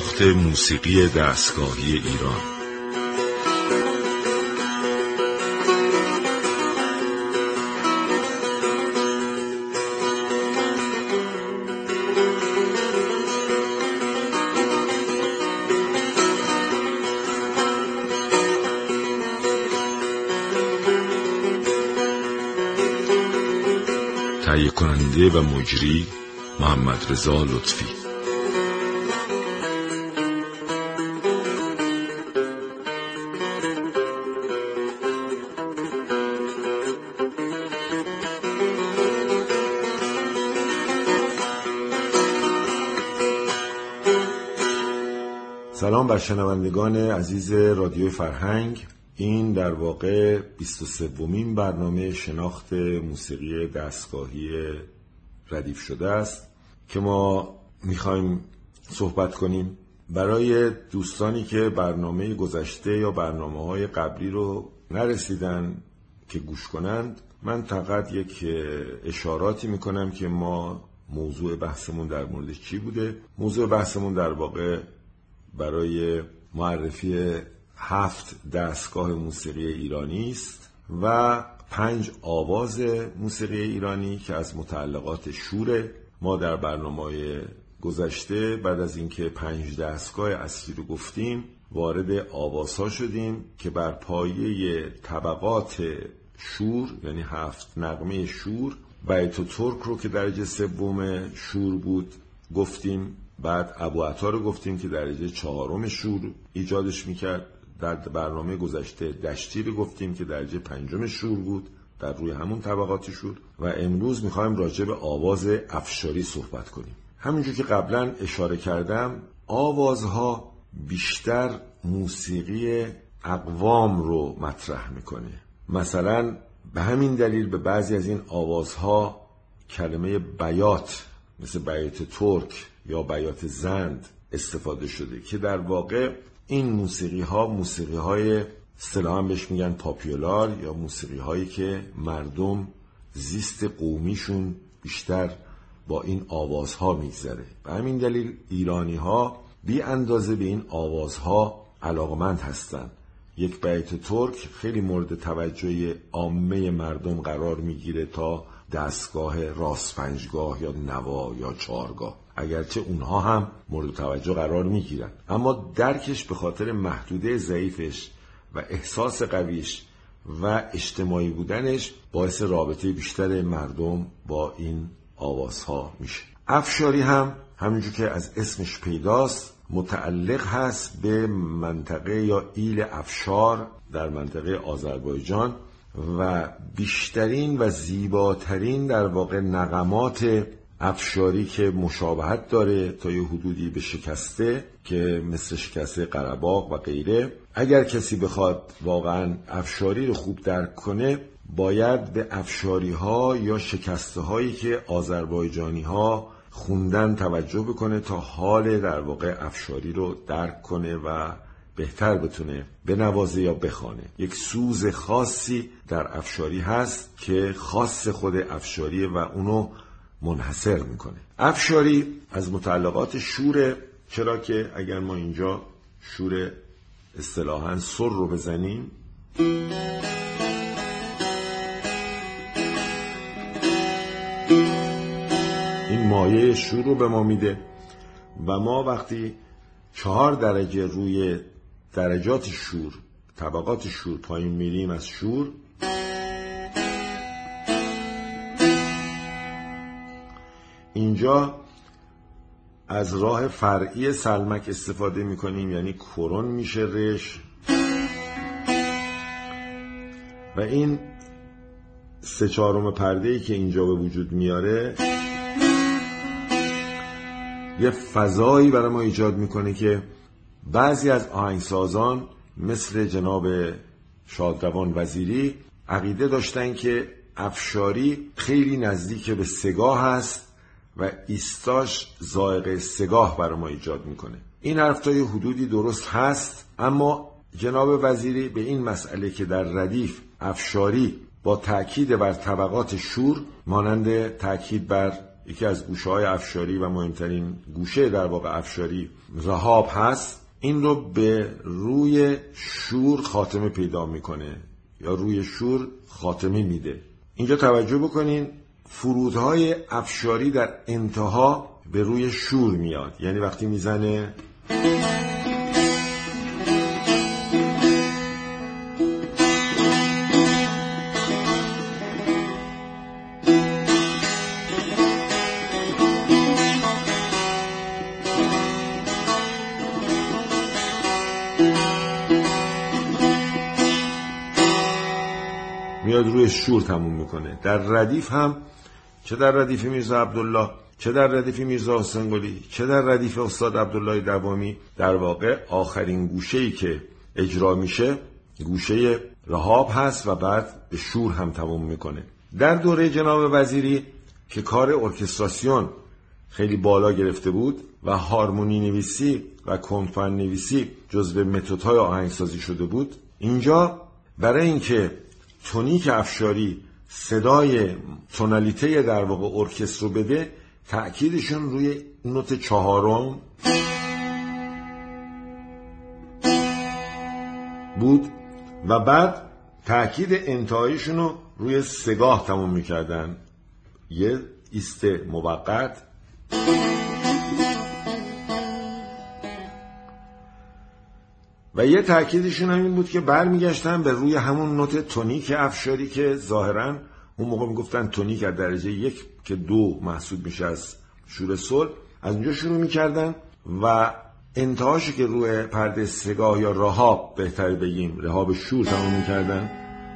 شناخت موسیقی دستگاهی ایران. تهیه کننده و مجری محمد رضا لطفی. بر شنوندگان عزیز رادیو فرهنگ این در واقع 23 ومین برنامه شناخت موسیقی دستگاهی ردیف شده است که ما می‌خوایم صحبت کنیم. برای دوستانی که برنامه گذشته یا برنامه های قبلی رو نرسیدن که گوش کنند من فقط یک اشاراتی می‌کنم که ما موضوع بحثمون در مورد چی بوده؟ موضوع بحثمون در واقع برای معرفی هفت دستگاه موسیقی ایرانی است و پنج آواز موسیقی ایرانی که از متعلقات شوره ما در برنامه گذشته بعد از اینکه پنج دستگاه اصلی رو گفتیم وارد آوازها شدیم که بر پایه طبقات شور یعنی هفت نقمه شور بیت و ترک رو که درجه سوم شور بود گفتیم. بعد ابو عطا رو گفتیم که درجه چهارم شور ایجادش می‌کرد. در برنامه گذشته دشتی رو گفتیم که درجه پنجم شور بود. در روی همون طبقات شور و امروز می‌خوایم راجع به آواز افشاری صحبت کنیم. همینجور که قبلا اشاره کردم آوازها بیشتر موسیقی اقوام رو مطرح می‌کنه. مثلا به همین دلیل به بعضی از این آوازها کلمه بیات مثل بیات ترک یا بیات زند استفاده شده که در واقع این موسیقی ها موسیقی های هم بهش میگن پاپیولار یا موسیقی هایی که مردم زیست قومیشون بیشتر با این آوازها میگذره. به همین دلیل ایرانی ها بی اندازه به این آوازها علاقمند هستند یک بیت ترک خیلی مورد توجه عامه مردم قرار می‌گیره تا دستگاه راست پنجگاه یا نوا یا چارگاه اگرچه اونها هم مورد توجه قرار می‌گیرن اما درکش به خاطر محدوده ضعیفش و احساس قویش و اجتماعی بودنش باعث رابطه بیشتر مردم با این آوازها میشه. افشاری هم همینجور که از اسمش پیداست متعلق هست به منطقه یا ایل افشار در منطقه آذربایجان و بیشترین و زیباترین در واقع نقمات افشاری که مشابهت داره تا یه حدودی به شکسته که مثل شکسته قرباق و غیره اگر کسی بخواد واقعا افشاری رو خوب درک کنه باید به افشاری ها یا شکسته هایی که آذربایجانی ها خوندن توجه بکنه تا حال در واقع افشاری رو درک کنه و بهتر بتونه بنوازه یا بخوانه. یک سوز خاصی در افشاری هست که خاص خود افشاریه و اونو منحصر می‌کنه. افشاری از متعلقات شوره چرا که اگر ما اینجا شور اصطلاحا سر رو بزنیم این مایه شور رو به ما میده و ما وقتی چهار درجه روی درجات شور طبقات شور پایین میریم از شور اینجا از راه فرعی سلمک استفاده می‌کنیم یعنی کرون میشه رش و این سه چهارم پرده ای که اینجا به وجود میاره یه فضایی برای ما ایجاد می‌کنه که بعضی از آهنگسازان مثل جناب شادروان وزیری عقیده داشتن که افشاری خیلی نزدیک به سگاه هست. و ایستاش زائق سگاه برای ما ایجاد می‌کنه. این حرف تا حدودی درست هست اما جناب وزیری به این مسئله که در ردیف افشاری با تاکید بر طبقات شور مانند تاکید بر یکی از گوشه های افشاری و مهمترین گوشه در واقع افشاری رهاب هست این رو به روی شور خاتمه پیدا می‌کنه یا روی شور خاتمه میده. اینجا توجه بکنین فرودهای افشاری در انتها به روی شور میاد. یعنی وقتی می‌زنه میاد روی شور تموم می‌کنه. در ردیف هم چه در ردیف میرزا عبدالله چه در ردیف میرزا حسین گلی چه در ردیف استاد عبدالله دوامی. در واقع آخرین گوشه ای که اجرا میشه گوشه رهاب هست و بعد به شور هم تموم می‌کنه. در دوره جناب وزیری که کار ارکستراسیون خیلی بالا گرفته بود و هارمونی نویسی و کنفن نویسی جزو متدهای آهنگسازی شده بود اینجا برای اینکه تونیک افشاری صدای تونالیته در واقع ارکستر رو بده تأکیدشون روی نوت چهارم بود و بعد تأکید انتهایشون رو روی سگاه تموم می‌کردن. یه ایست موقت. و یه تأکیدشون هم این بود که برمیگشتن به روی همون نوت تونیک افشاری که ظاهرا اون موقع می‌گفتن تونیک از درجه یک که دو محسوب میشه از شور سل از اونجا شروع می‌کردن و انتهاش که روی پرده سگاه یا رهاب بهتر بگیم رهاب شور تمام می‌کردن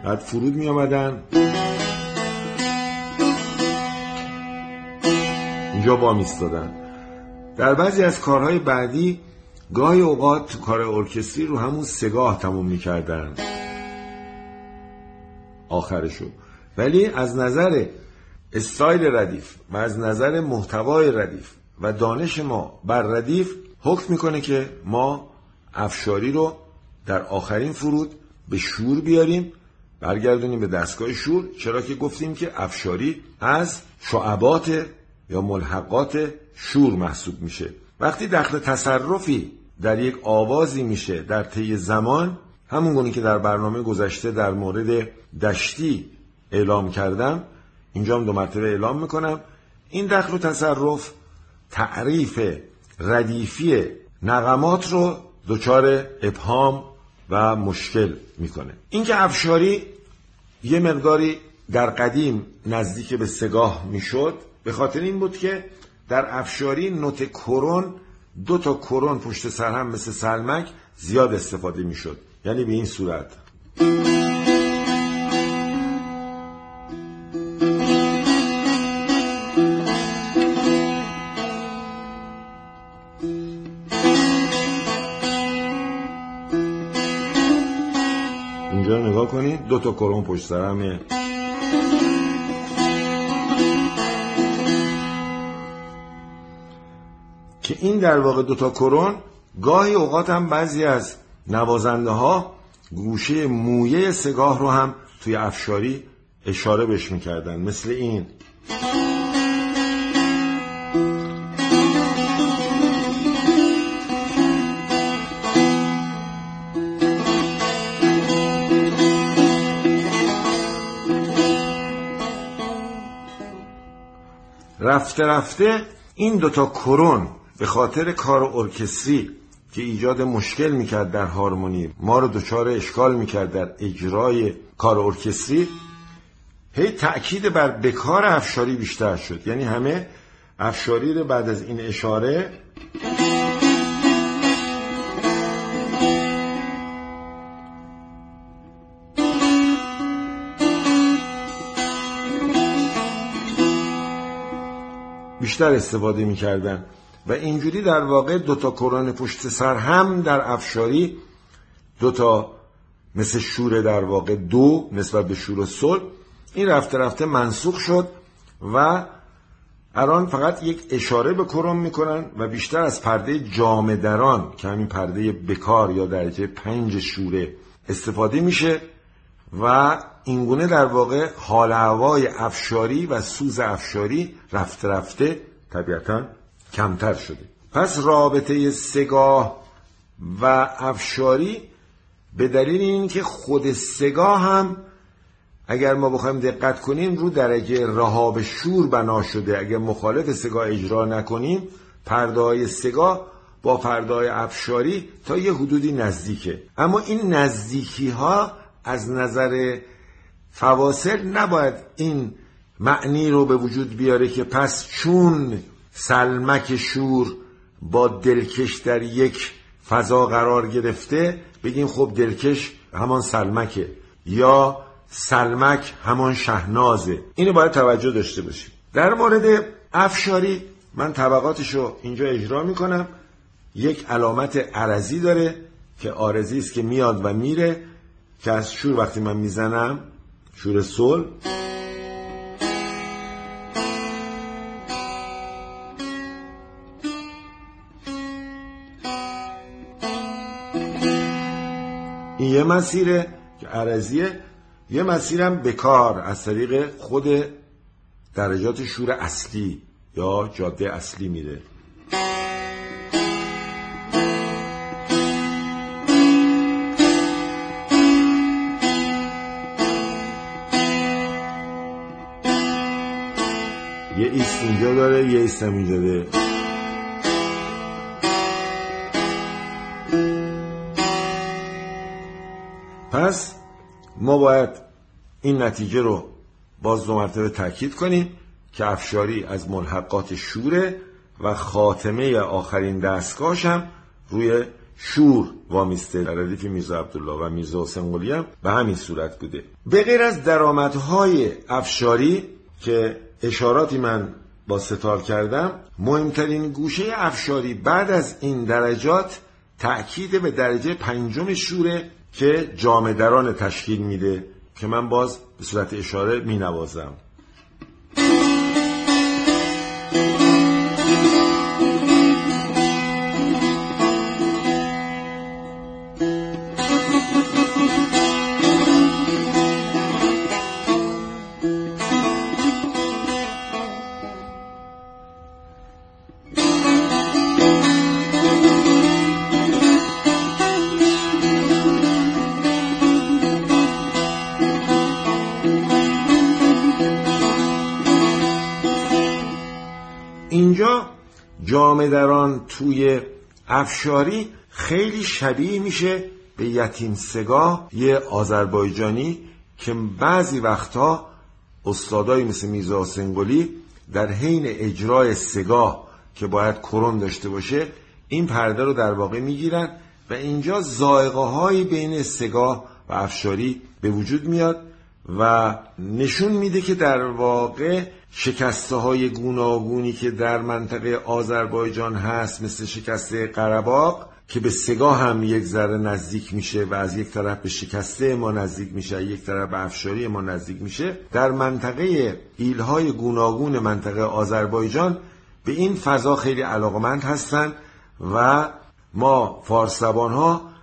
بعد فرود میامدن اینجا با میستادن در بعضی از کارهای بعدی گاهی اوقات کار ارکستری رو همون سگاه تموم می‌کردن. آخرشو. ولی از نظر استایل ردیف و از نظر محتوای ردیف و دانش ما بر ردیف حکم می‌کنه که ما افشاری رو در آخرین فرود به شور بیاریم برگردونیم به دستگاه شور چرا که گفتیم که افشاری از شعبات یا ملحقات شور محسوب میشه. وقتی دخل تصرفی در یک آوازی میشه در طی زمان همون گونه که در برنامه گذشته در مورد دشتی اعلام کردم اینجا هم دو مرتبه اعلام می‌کنم. این دخل و تصرف تعریف ردیفی نغمات رو دچار ابهام و مشکل می‌کنه. اینکه افشاری یه مقداری در قدیم نزدیک به سگاه می‌شد به خاطر این بود که در افشاری نوت کرون دو تا کرون پشت سر هم مثل سلمک زیاد استفاده می‌شد. یعنی به این صورت. اینجا نگاه کنید. دو تا کرون پشت سر همه. که این در واقع دوتا کرون گاهی اوقات هم بعضی از نوازنده ها گوشه مویه سگاه رو هم توی افشاری اشاره بهش می‌کردن. مثل این. رفته رفته این دوتا کرون به خاطر کار ارکستری که ایجاد مشکل می‌کرد در هارمونی ما رو دچار اشکال می‌کرد در اجرای کار ارکستری هی تأکید بر بکار افشاری بیشتر شد. یعنی همه افشاری رو بعد از این اشاره بیشتر استفاده می‌کردن. و اینجوری در واقع دوتا کرون پشت سر هم در افشاری دوتا مثل شور در واقع دو نسبت به شور سل این رفته رفته منسوخ شد و الان فقط یک اشاره به کرون می‌کنن و بیشتر از پرده جامدران که همین پرده بکار یا درجه پنج شوره استفاده میشه و اینگونه در واقع حال هوای افشاری و سوز افشاری رفته رفته طبیعتا کمتر شده. پس رابطه سگاه و افشاری به دلیل اینکه خود سگاه هم اگر ما بخوایم دقت کنیم رو درجه رهاب شور بنا شده. اگر مخالف سگاه اجرا نکنیم پرده های سگاه با پرده های افشاری تا یه حدودی نزدیکه. اما این نزدیکی ها از نظر فواصل نباید این معنی رو به وجود بیاره که پس چون سلمک شور با دلکش در یک فضا قرار گرفته بگیم خب دلکش همان سلمکه یا سلمک همان شهنازه. اینو باید توجه داشته باشیم. در مورد افشاری من طبقاتش رو اینجا اجرا می‌کنم. یک علامت عرضی داره که آرزی است که میاد و میره که از شور وقتی من می‌زنم شور سل مسیره که عرضیه یه مسیرم بکار از طریق خود درجات شور اصلی یا جاده اصلی میره. یه ایست اینجا داره یه ایست هم اینجا داره. پس ما باید این نتیجه رو باز دو مرتبه تاکید کنیم که افشاری از ملحقات شوره و خاتمه آخرین دستگاهش هم روی شور وامیسته ردیف میرزا عبدالله و میرزا حسین هم به همین صورت بوده. به غیر از درآمدهای افشاری که اشاراتی من با ستار کردم مهمترین گوشه افشاری بعد از این درجات تأکید به درجه پنجم شوره که جامدران تشکیل میده که من باز به صورت اشاره می توی افشاری خیلی شبیه میشه به یتیم سگاه یه آذربایجانی که بعضی وقتها استادایی مثل میزا سنگولی در حین اجرای سگاه که باید کرون داشته باشه این پرده رو در واقع می‌گیرن و اینجا زائقه های بین سگاه و افشاری به وجود میاد. و نشون میده که در واقع شکسته های گوناگونی که در منطقه آذربایجان هست مثل شکسته قرباق که به سگاه هم یک ذره نزدیک میشه و از یک طرف به شکسته ما نزدیک میشه یک طرف به افشاری ما نزدیک میشه در منطقه ایلهای گوناگون منطقه آذربایجان به این فضا خیلی علاقمند هستند و ما فارسبان ها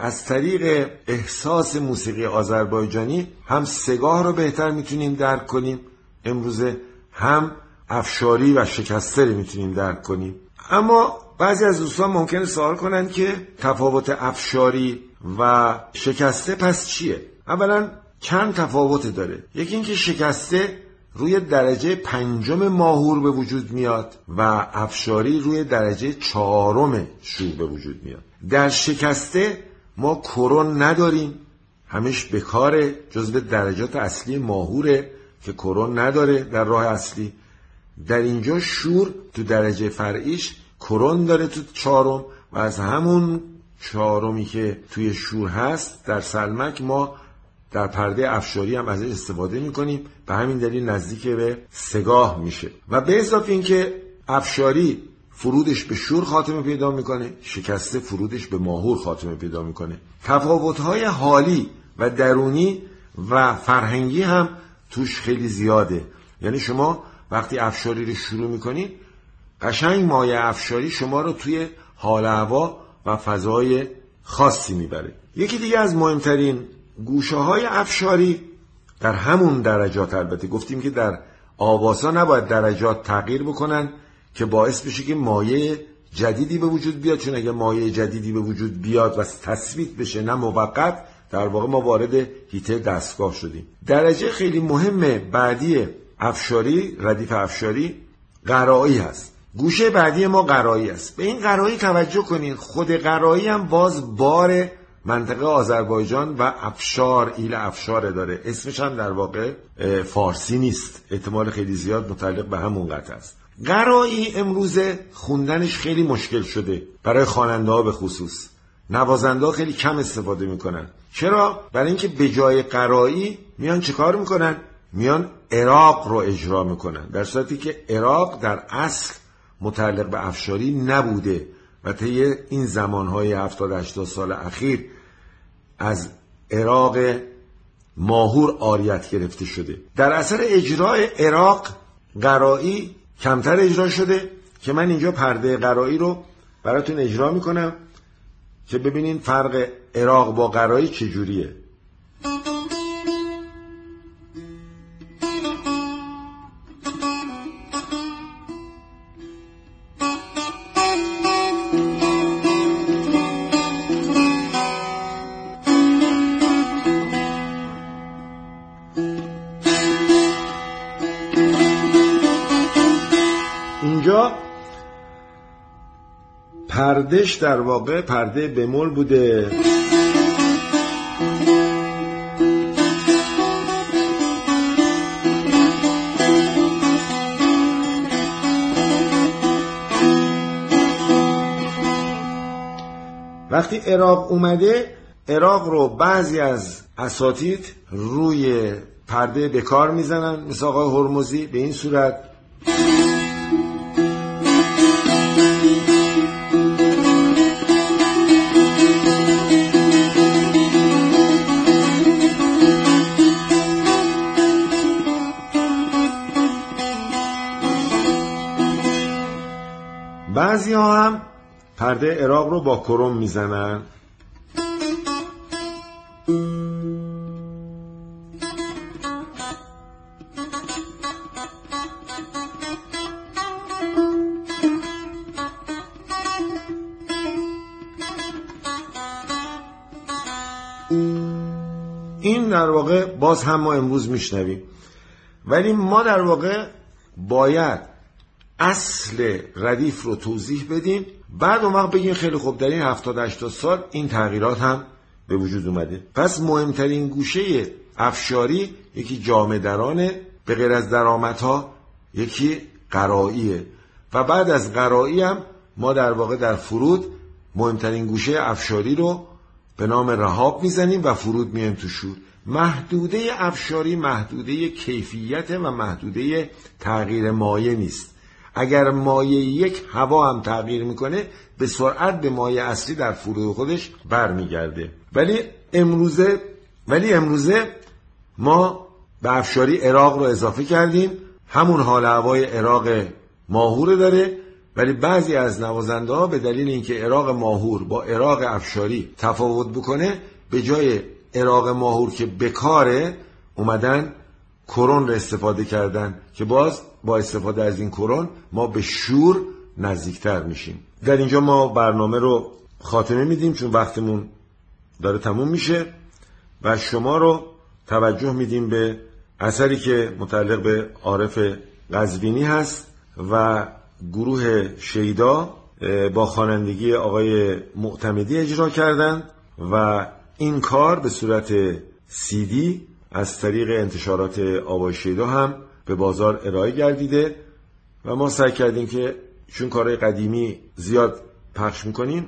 از طریق احساس موسیقی آذربایجانی هم سگاه رو بهتر می‌تونیم درک کنیم. امروزه هم افشاری و شکسته رو می‌تونیم درک کنیم. اما بعضی از دوستان ممکنه سوال کنن که تفاوت افشاری و شکسته پس چیه؟ اولا چند تفاوت داره؟ یکی اینکه شکسته روی درجه پنجم ماهور به وجود میاد و افشاری روی درجه چهارم شور به وجود میاد. در شکسته ما کرون نداریم. همش بکاره جزو درجات اصلی ماهوره که کرون نداره در راه اصلی. در اینجا شور تو درجه فرعیش کرون داره تو چهارم و از همون چهارمی که توی شور هست در سلمک ما در پرده افشاری هم ازش استفاده می‌کنیم. به همین دلیل نزدیک به سگاه میشه. و به اضافه اینکه افشاری فرودش به شور خاتمه پیدا می‌کنه شکسته فرودش به ماهور خاتمه پیدا می‌کنه. تفاوتهای حالی و درونی و فرهنگی هم توش خیلی زیاده. یعنی شما وقتی افشاری رو شروع می‌کنید قشنگ مایه افشاری شما رو توی حال هوا و فضای خاصی می‌بره. یکی دیگه از مهمترین گوشه های افشاری در همون درجات البته. گفتیم که در آواسا نباید درجات تغییر بکنن که باعث بشه که مایه جدیدی به وجود بیاد. چون اگه مایه جدیدی به وجود بیاد و تثبیت بشه نه موقت در واقع ما وارد هیته دستگاه شدیم. درجه خیلی مهم بعدی افشاری ردیف افشاری قرایی هست. گوشه بعدی ما قرایی است. به این قرایی توجه کنید خود قرایی هم باز بار منطقه آذربایجان و افشار ایل افشار داره. اسمش هم در واقع فارسی نیست. احتمال خیلی زیاد متعلق به همون قطع است. قرایی امروزه خوندنش خیلی مشکل شده برای خواننده ها به خصوص. نوازنده ها خیلی کم استفاده می‌کنن. چرا؟ برای اینکه به جای قرایی میان چه کار می‌کنن؟ میان عراق رو اجرا می‌کنن. در صورتی که عراق در اصل متعلق به افشاری نبوده. و طی این زمانهای 70 80 سال اخیر از عراق ماهور آریت گرفته شده. در اثر اجرای عراق قرایی کمتر اجرا شده که من اینجا پرده قرایی رو براتون اجرا می‌کنم که ببینین فرق عراق با قرایی چجوریه. پردش در واقع پرده بمول بوده. وقتی عراق اومده عراق رو بعضی از اساتید روی پرده به کار می‌زنن مثل آقای هرمزی به این صورت. بعضی ها هم پرده عراق رو با کرم می‌زنن. این در واقع باز هم ما امروز میشنویم. ولی ما در واقع باید اصل ردیف رو توضیح بدیم. بعد اون وقت بگیم خیلی خوب در این 70 80 سال این تغییرات هم به وجود اومده. پس مهمترین گوشه افشاری یکی جامع درانه به غیر از درآمدها یکی قرائیه. و بعد از قرایی هم ما در واقع در فرود مهمترین گوشه افشاری رو به نام رهاب می‌زنیم و فرود میایم تو شور. محدوده افشاری محدوده کیفیت و محدوده تغییر مایه نیست. اگر مایه یک هوا هم تغییر می‌کنه به سرعت به مایه اصلی در فرود خودش برمیگرده. ولی امروزه ولی امروزه ما به افشاری عراق رو اضافه کردیم. همون حال هوای عراق ماهور داره ولی بعضی از نوازنده ها به دلیل اینکه عراق ماهور با عراق افشاری تفاوت بکنه به جای عراق ماهور که بکاره اومدن کرون رو استفاده کردن که باز با استفاده از این کرون ما به شور نزدیکتر میشیم. در اینجا ما برنامه رو خاتمه میدیم چون وقتمون داره تموم میشه و شما رو توجه میدیم به اثری که متعلق به عارف قزوینی هست و گروه شیدا با خوانندگی آقای معتمدی اجرا کردند و این کار به صورت سیدی از طریق انتشارات آوای شیدا هم به بازار ارائه گردیده و ما سعی کردیم که چون کارهای قدیمی زیاد پخش می‌کنیم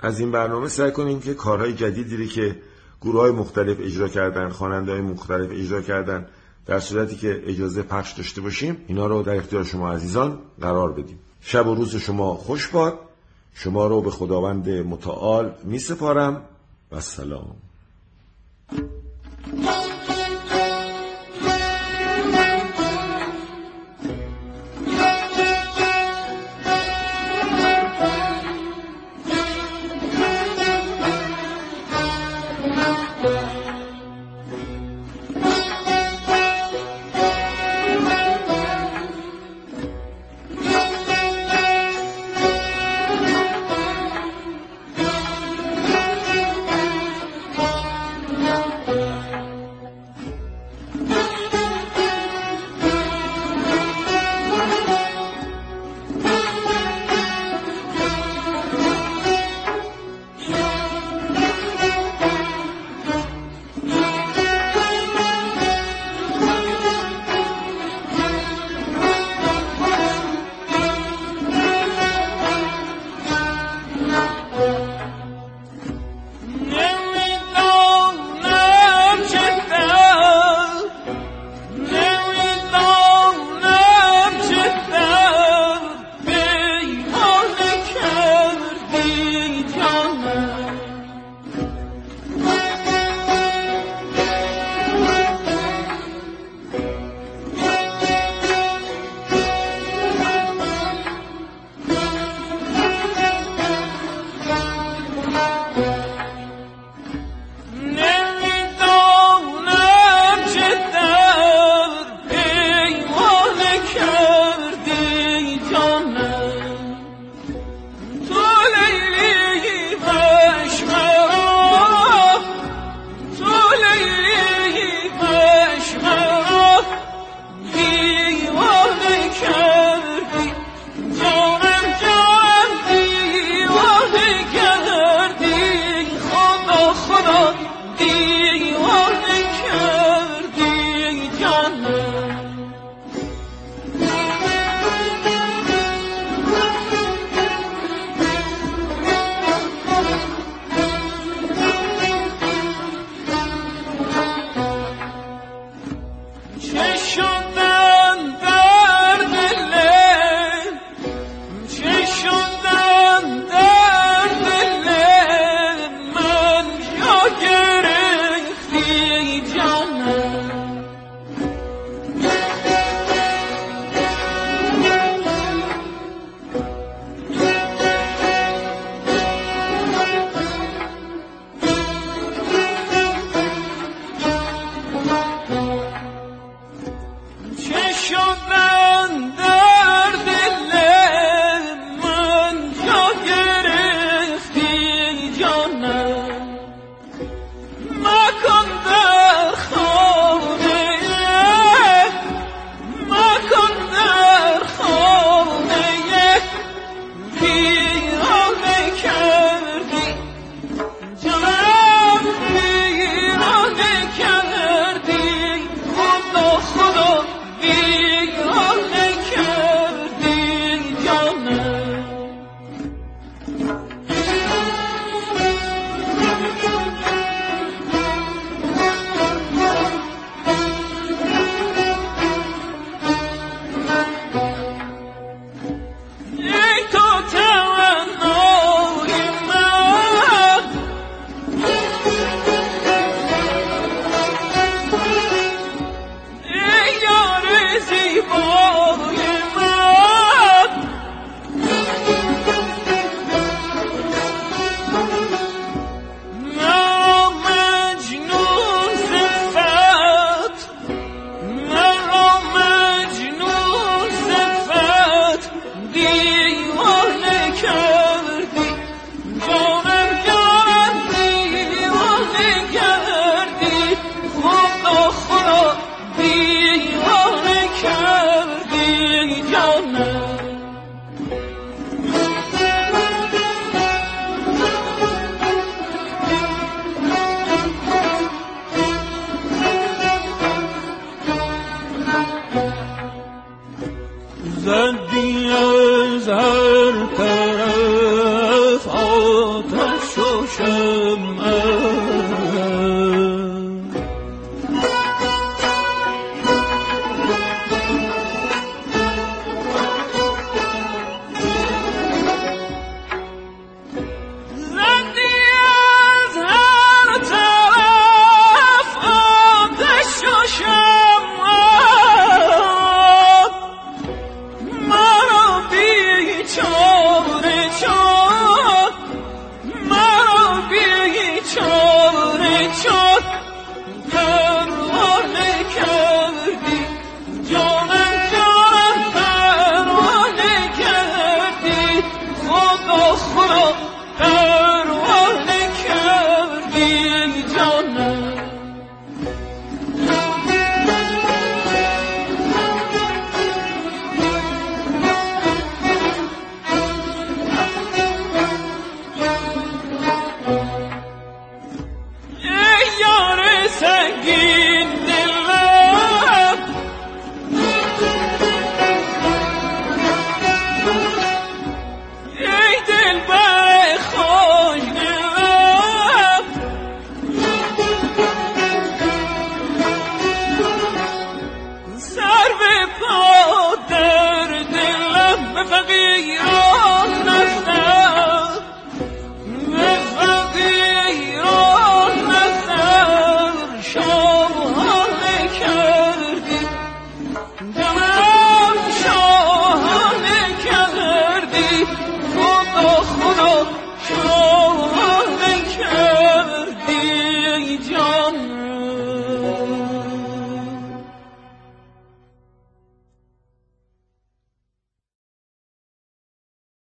از این برنامه سعی کنیم که کارهای جدیدی که گروه های مختلف اجرا کردن خواننده های مختلف اجرا کردن در صورتی که اجازه پخش داشته باشیم اینا رو در اختیار شما عزیزان قرار بدیم. شب و روز شما خوش باد. شما رو به خداوند متعال می سپارم و سلام. John.